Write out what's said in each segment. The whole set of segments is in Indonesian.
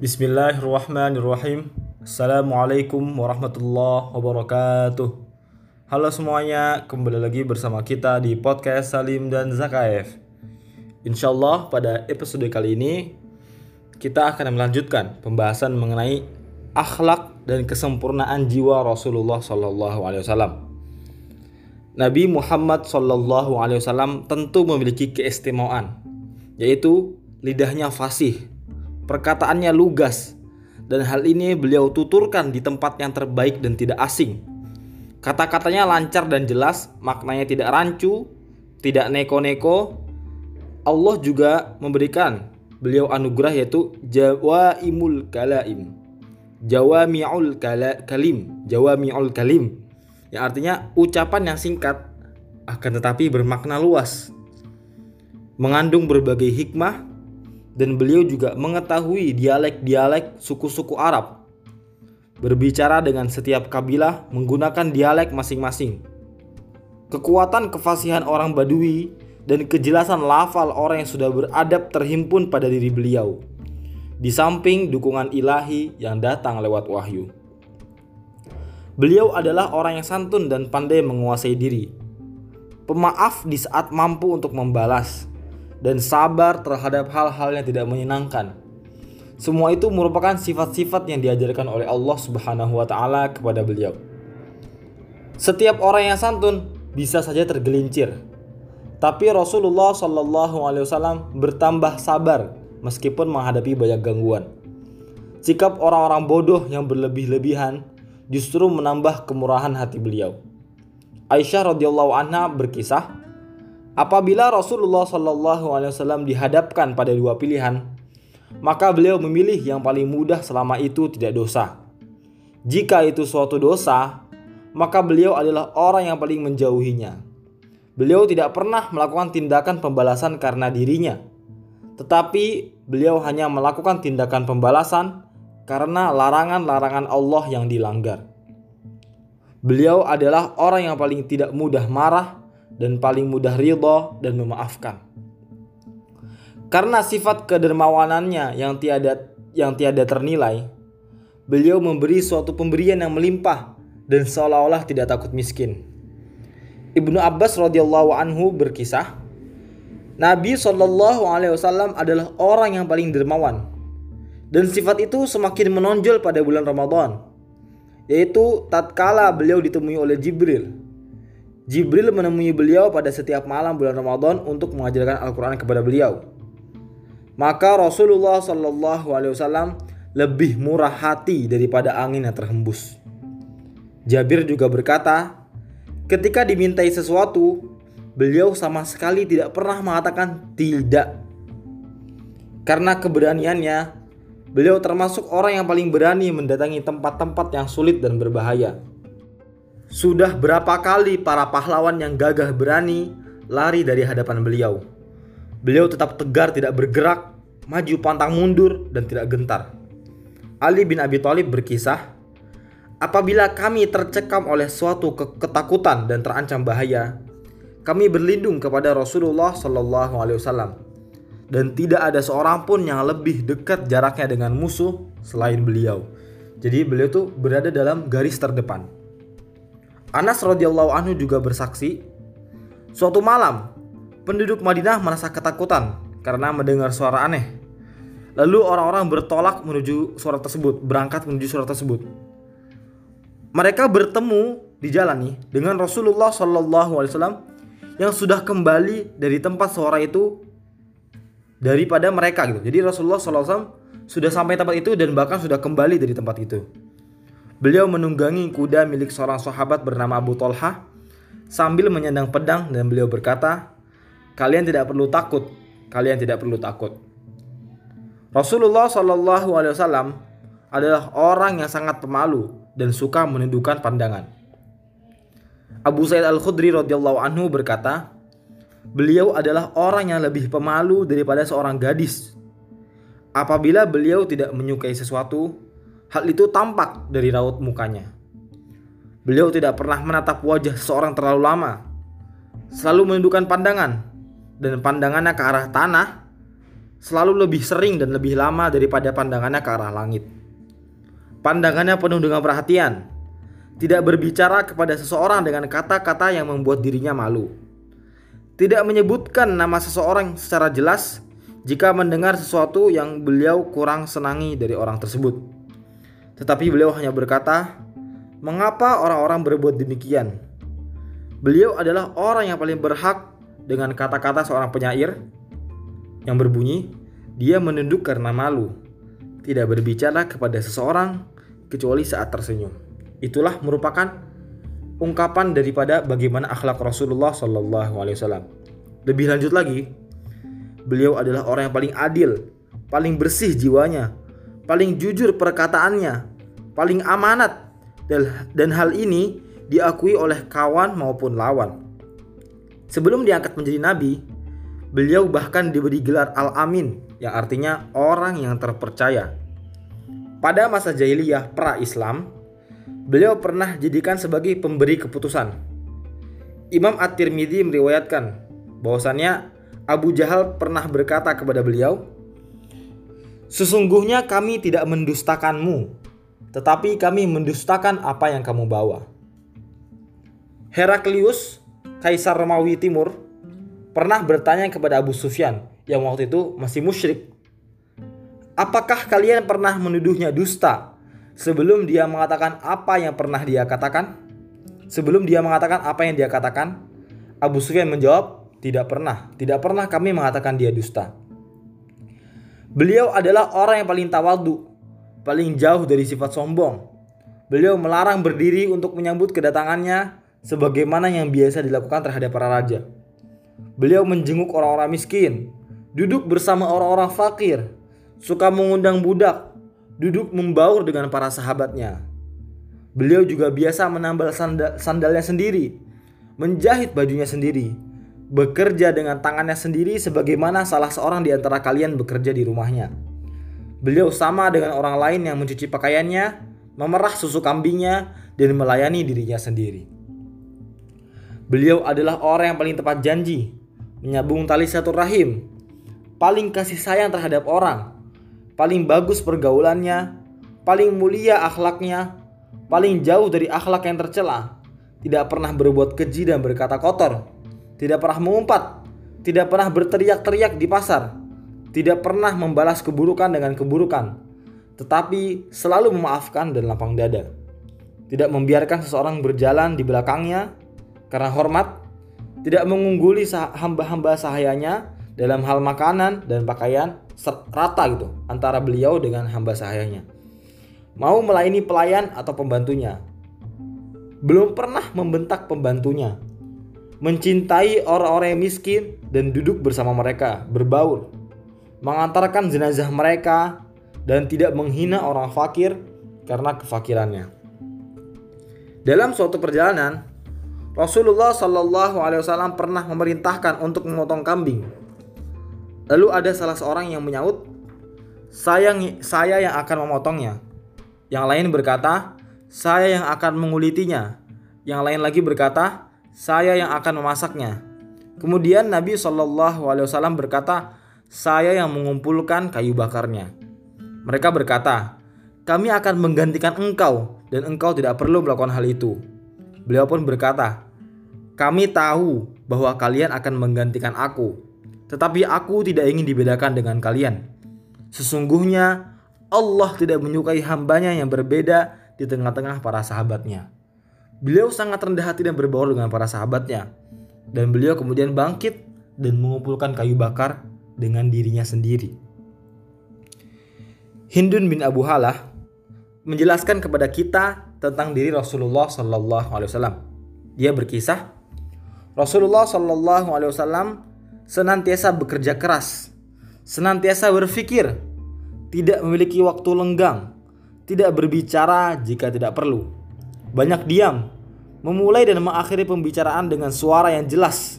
Bismillahirrahmanirrahim. Assalamualaikum warahmatullahi wabarakatuh. Halo semuanya, kembali lagi bersama kita di podcast Salim dan Zakaev. Insya Allah pada episode kali ini kita akan melanjutkan pembahasan mengenai akhlak dan kesempurnaan jiwa Rasulullah Wasallam. Nabi Muhammad Wasallam tentu memiliki keistimewaan, yaitu lidahnya fasih, perkataannya lugas, dan hal ini beliau tuturkan di tempat yang terbaik dan tidak asing. Kata-katanya lancar dan jelas, maknanya tidak rancu, tidak neko-neko. Allah juga memberikan beliau anugerah yaitu Jawaimul Kalaim. Jawami'ul Kalim, Jawami'ul Kalim. Yang artinya ucapan yang singkat akan tetapi bermakna luas. Mengandung berbagai hikmah dan beliau juga mengetahui dialek-dialek suku-suku Arab. Berbicara dengan setiap kabilah menggunakan dialek masing-masing. Kekuatan kefasihan orang Badui dan kejelasan lafal orang yang sudah beradab terhimpun pada diri beliau. Di samping dukungan ilahi yang datang lewat wahyu. Beliau adalah orang yang santun dan pandai menguasai diri. Pemaaf di saat mampu untuk membalas dan sabar terhadap hal-hal yang tidak menyenangkan. Semua itu merupakan sifat-sifat yang diajarkan oleh Allah Subhanahu wa taala kepada beliau. Setiap orang yang santun bisa saja tergelincir. Tapi Rasulullah Shallallahu alaihi wasallam bertambah sabar meskipun menghadapi banyak gangguan. Sikap orang-orang bodoh yang berlebih-lebihan justru menambah kemurahan hati beliau. Aisyah radhiyallahu anha berkisah, Apabila Rasulullah Shallallahu Alaihi Wasallam dihadapkan pada dua pilihan, maka beliau memilih yang paling mudah selama itu tidak dosa. Jika itu suatu dosa, maka beliau adalah orang yang paling menjauhinya. Beliau tidak pernah melakukan tindakan pembalasan karena dirinya, tetapi beliau hanya melakukan tindakan pembalasan karena larangan-larangan Allah yang dilanggar. Beliau adalah orang yang paling tidak mudah marah dan paling mudah ridho dan memaafkan. Karena sifat kedermawanannya yang tiada yang tiada ternilai, beliau memberi suatu pemberian yang melimpah dan seolah-olah tidak takut miskin. Ibnu Abbas radhiyallahu anhu berkisah, Nabi Shallallahu alaihi wasallam adalah orang yang paling dermawan. Dan sifat itu semakin menonjol pada bulan Ramadan, yaitu tatkala beliau ditemui oleh Jibril Jibril menemui beliau pada setiap malam bulan Ramadan untuk mengajarkan Al-Quran kepada beliau. Maka Rasulullah Shallallahu Alaihi Wasallam lebih murah hati daripada angin yang terhembus. Jabir juga berkata, ketika dimintai sesuatu, beliau sama sekali tidak pernah mengatakan tidak. Karena keberaniannya, beliau termasuk orang yang paling berani mendatangi tempat-tempat yang sulit dan berbahaya. Sudah berapa kali para pahlawan yang gagah berani lari dari hadapan beliau. Beliau tetap tegar tidak bergerak, maju pantang mundur dan tidak gentar. Ali bin Abi Thalib berkisah, apabila kami tercekam oleh suatu ketakutan dan terancam bahaya, kami berlindung kepada Rasulullah Shallallahu Alaihi Wasallam dan tidak ada seorang pun yang lebih dekat jaraknya dengan musuh selain beliau. Jadi beliau tuh berada dalam garis terdepan. Anas radhiyallahu anhu juga bersaksi, suatu malam penduduk Madinah merasa ketakutan karena mendengar suara aneh. Lalu orang-orang bertolak menuju suara tersebut, berangkat menuju suara tersebut. Mereka bertemu di jalan nih dengan Rasulullah Shallallahu Alaihi Wasallam yang sudah kembali dari tempat suara itu daripada mereka gitu. Jadi Rasulullah Shallallahu Alaihi Wasallam sudah sampai tempat itu dan bahkan sudah kembali dari tempat itu. Beliau menunggangi kuda milik seorang sahabat bernama Abu Talha sambil menyandang pedang dan beliau berkata, "Kalian tidak perlu takut, kalian tidak perlu takut." Rasulullah Shallallahu alaihi wasallam adalah orang yang sangat pemalu dan suka menundukkan pandangan. Abu Sa'id Al-Khudri radhiyallahu anhu berkata, beliau adalah orang yang lebih pemalu daripada seorang gadis. Apabila beliau tidak menyukai sesuatu, Hal itu tampak dari raut mukanya. Beliau tidak pernah menatap wajah seseorang terlalu lama. Selalu menundukkan pandangan dan pandangannya ke arah tanah selalu lebih sering dan lebih lama daripada pandangannya ke arah langit. Pandangannya penuh dengan perhatian, tidak berbicara kepada seseorang dengan kata-kata yang membuat dirinya malu. Tidak menyebutkan nama seseorang secara jelas jika mendengar sesuatu yang beliau kurang senangi dari orang tersebut. Tetapi beliau hanya berkata, "Mengapa orang-orang berbuat demikian?" Beliau adalah orang yang paling berhak dengan kata-kata seorang penyair yang berbunyi, "Dia menunduk karena malu, tidak berbicara kepada seseorang kecuali saat tersenyum." Itulah merupakan ungkapan daripada bagaimana akhlak Rasulullah Shallallahu Alaihi Wasallam. Lebih lanjut lagi, beliau adalah orang yang paling adil, paling bersih jiwanya, paling jujur perkataannya, paling amanat, dan, hal ini diakui oleh kawan maupun lawan. Sebelum diangkat menjadi nabi, beliau bahkan diberi gelar Al-Amin yang artinya orang yang terpercaya. Pada masa jahiliyah pra-Islam, beliau pernah jadikan sebagai pemberi keputusan. Imam At-Tirmidzi meriwayatkan bahwasannya Abu Jahal pernah berkata kepada beliau, "Sesungguhnya kami tidak mendustakanmu, tetapi kami mendustakan apa yang kamu bawa." Heraklius, kaisar Romawi Timur, pernah bertanya kepada Abu Sufyan yang waktu itu masih musyrik, "Apakah kalian pernah menuduhnya dusta sebelum dia mengatakan apa yang pernah dia katakan, sebelum dia mengatakan apa yang dia katakan, Abu Sufyan menjawab, "Tidak pernah, tidak pernah kami mengatakan dia dusta." Beliau adalah orang yang paling tawadu, paling jauh dari sifat sombong. Beliau melarang berdiri untuk menyambut kedatangannya sebagaimana yang biasa dilakukan terhadap para raja. Beliau menjenguk orang-orang miskin, duduk bersama orang-orang fakir, suka mengundang budak, duduk membaur dengan para sahabatnya. Beliau juga biasa menambal sandal, sandalnya sendiri, menjahit bajunya sendiri, bekerja dengan tangannya sendiri sebagaimana salah seorang di antara kalian bekerja di rumahnya. Beliau sama dengan orang lain yang mencuci pakaiannya, memerah susu kambingnya, dan melayani dirinya sendiri. Beliau adalah orang yang paling tepat janji, menyambung tali satu rahim, paling kasih sayang terhadap orang, paling bagus pergaulannya, paling mulia akhlaknya, paling jauh dari akhlak yang tercela, tidak pernah berbuat keji dan berkata kotor, tidak pernah mengumpat, tidak pernah berteriak-teriak di pasar, tidak pernah membalas keburukan dengan keburukan, tetapi selalu memaafkan dan lapang dada. Tidak membiarkan seseorang berjalan di belakangnya karena hormat, tidak mengungguli hamba-hamba sahayanya dalam hal makanan dan pakaian rata gitu antara beliau dengan hamba sahayanya. Mau melayani pelayan atau pembantunya. Belum pernah membentak pembantunya. Mencintai orang-orang yang miskin dan duduk bersama mereka, berbaur. Mengantarkan jenazah mereka dan tidak menghina orang fakir karena kefakirannya. Dalam suatu perjalanan, Rasulullah Shallallahu Alaihi Wasallam pernah memerintahkan untuk memotong kambing Lalu ada salah seorang yang menyaut, "Saya saya yang akan memotongnya." Yang lain berkata, "Saya yang akan mengulitinya." Yang lain lagi berkata, "Saya yang akan memasaknya." Kemudian Nabi Shallallahu alaihi wasallam berkata, "Saya yang mengumpulkan kayu bakarnya." Mereka berkata, "Kami akan menggantikan engkau dan engkau tidak perlu melakukan hal itu." Beliau pun berkata, "Kami tahu bahwa kalian akan menggantikan aku." Tetapi aku tidak ingin dibedakan dengan kalian. Sesungguhnya Allah tidak menyukai hambanya yang berbeda di tengah-tengah para sahabatnya. Beliau sangat rendah hati dan berbaur dengan para sahabatnya. Dan beliau kemudian bangkit dan mengumpulkan kayu bakar dengan dirinya sendiri. Hindun bin Abu Halah menjelaskan kepada kita tentang diri Rasulullah Sallallahu Alaihi Wasallam. Dia berkisah, Rasulullah Sallallahu Alaihi Wasallam senantiasa bekerja keras, senantiasa berpikir, tidak memiliki waktu lenggang, tidak berbicara jika tidak perlu, banyak diam, memulai dan mengakhiri pembicaraan dengan suara yang jelas,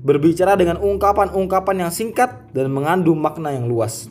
berbicara dengan ungkapan-ungkapan yang singkat dan mengandung makna yang luas.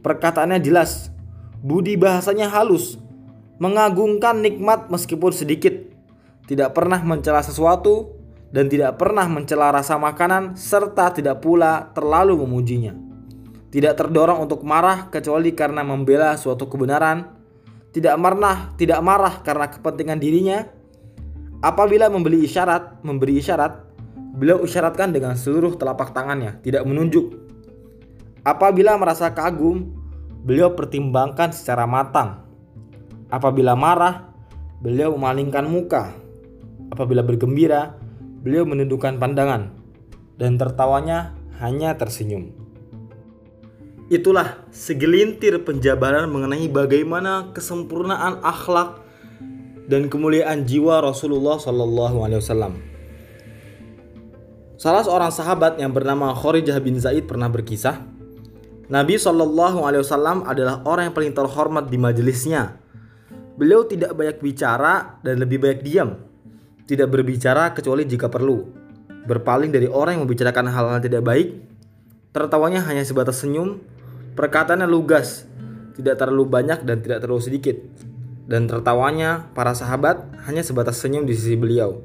Perkataannya jelas, budi bahasanya halus, mengagungkan nikmat meskipun sedikit, tidak pernah mencela sesuatu, dan tidak pernah mencela rasa makanan serta tidak pula terlalu memujinya. tidak terdorong untuk marah kecuali karena membela suatu kebenaran, tidak marah, tidak marah karena kepentingan dirinya. Apabila membeli isyarat, memberi isyarat, beliau isyaratkan dengan seluruh telapak tangannya, tidak menunjuk. Apabila merasa kagum, beliau pertimbangkan secara matang. Apabila marah, beliau memalingkan muka. Apabila bergembira, beliau menundukkan pandangan. Dan tertawanya hanya tersenyum. Itulah segelintir penjabaran mengenai bagaimana kesempurnaan akhlak dan kemuliaan jiwa Rasulullah Shallallahu Alaihi Wasallam. Salah seorang sahabat yang bernama Kharijah bin Zaid pernah berkisah, Nabi Shallallahu Alaihi Wasallam adalah orang yang paling terhormat di majelisnya. Beliau tidak banyak bicara dan lebih banyak diam. Tidak berbicara kecuali jika perlu. Berpaling dari orang yang membicarakan hal-hal tidak baik. Tertawanya hanya sebatas senyum Perkataannya lugas, tidak terlalu banyak dan tidak terlalu sedikit. Dan tertawanya para sahabat hanya sebatas senyum di sisi beliau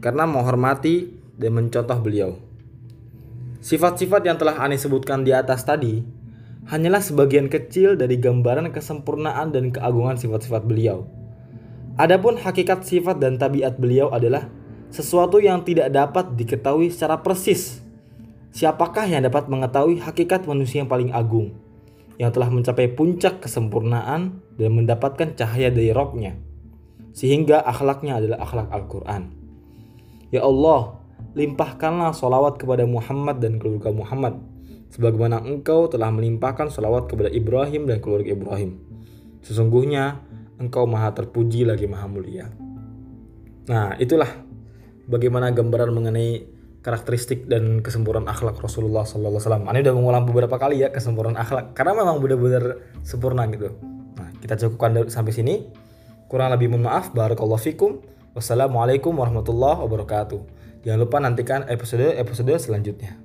karena menghormati dan mencontoh beliau. Sifat-sifat yang telah Ani sebutkan di atas tadi hanyalah sebagian kecil dari gambaran kesempurnaan dan keagungan sifat-sifat beliau. Adapun hakikat sifat dan tabiat beliau adalah sesuatu yang tidak dapat diketahui secara persis. Siapakah yang dapat mengetahui hakikat manusia yang paling agung? Yang telah mencapai puncak kesempurnaan dan mendapatkan cahaya dari rohnya sehingga akhlaknya adalah akhlak Al-Quran. Ya Allah limpahkanlah solawat kepada Muhammad dan keluarga Muhammad sebagaimana engkau telah melimpahkan solawat kepada Ibrahim dan keluarga Ibrahim. Sesungguhnya engkau maha terpuji lagi maha mulia. Nah itulah bagaimana gambaran mengenai karakteristik dan kesempurnaan akhlak Rasulullah Sallallahu Alaihi Wasallam. Ini udah mengulang beberapa kali ya kesempurnaan akhlak karena memang benar-benar sempurna gitu. Nah kita cukupkan sampai sini. Kurang lebih mohon maaf. Barakallahu fikum. Wassalamualaikum warahmatullahi wabarakatuh. Jangan lupa nantikan episode episode selanjutnya.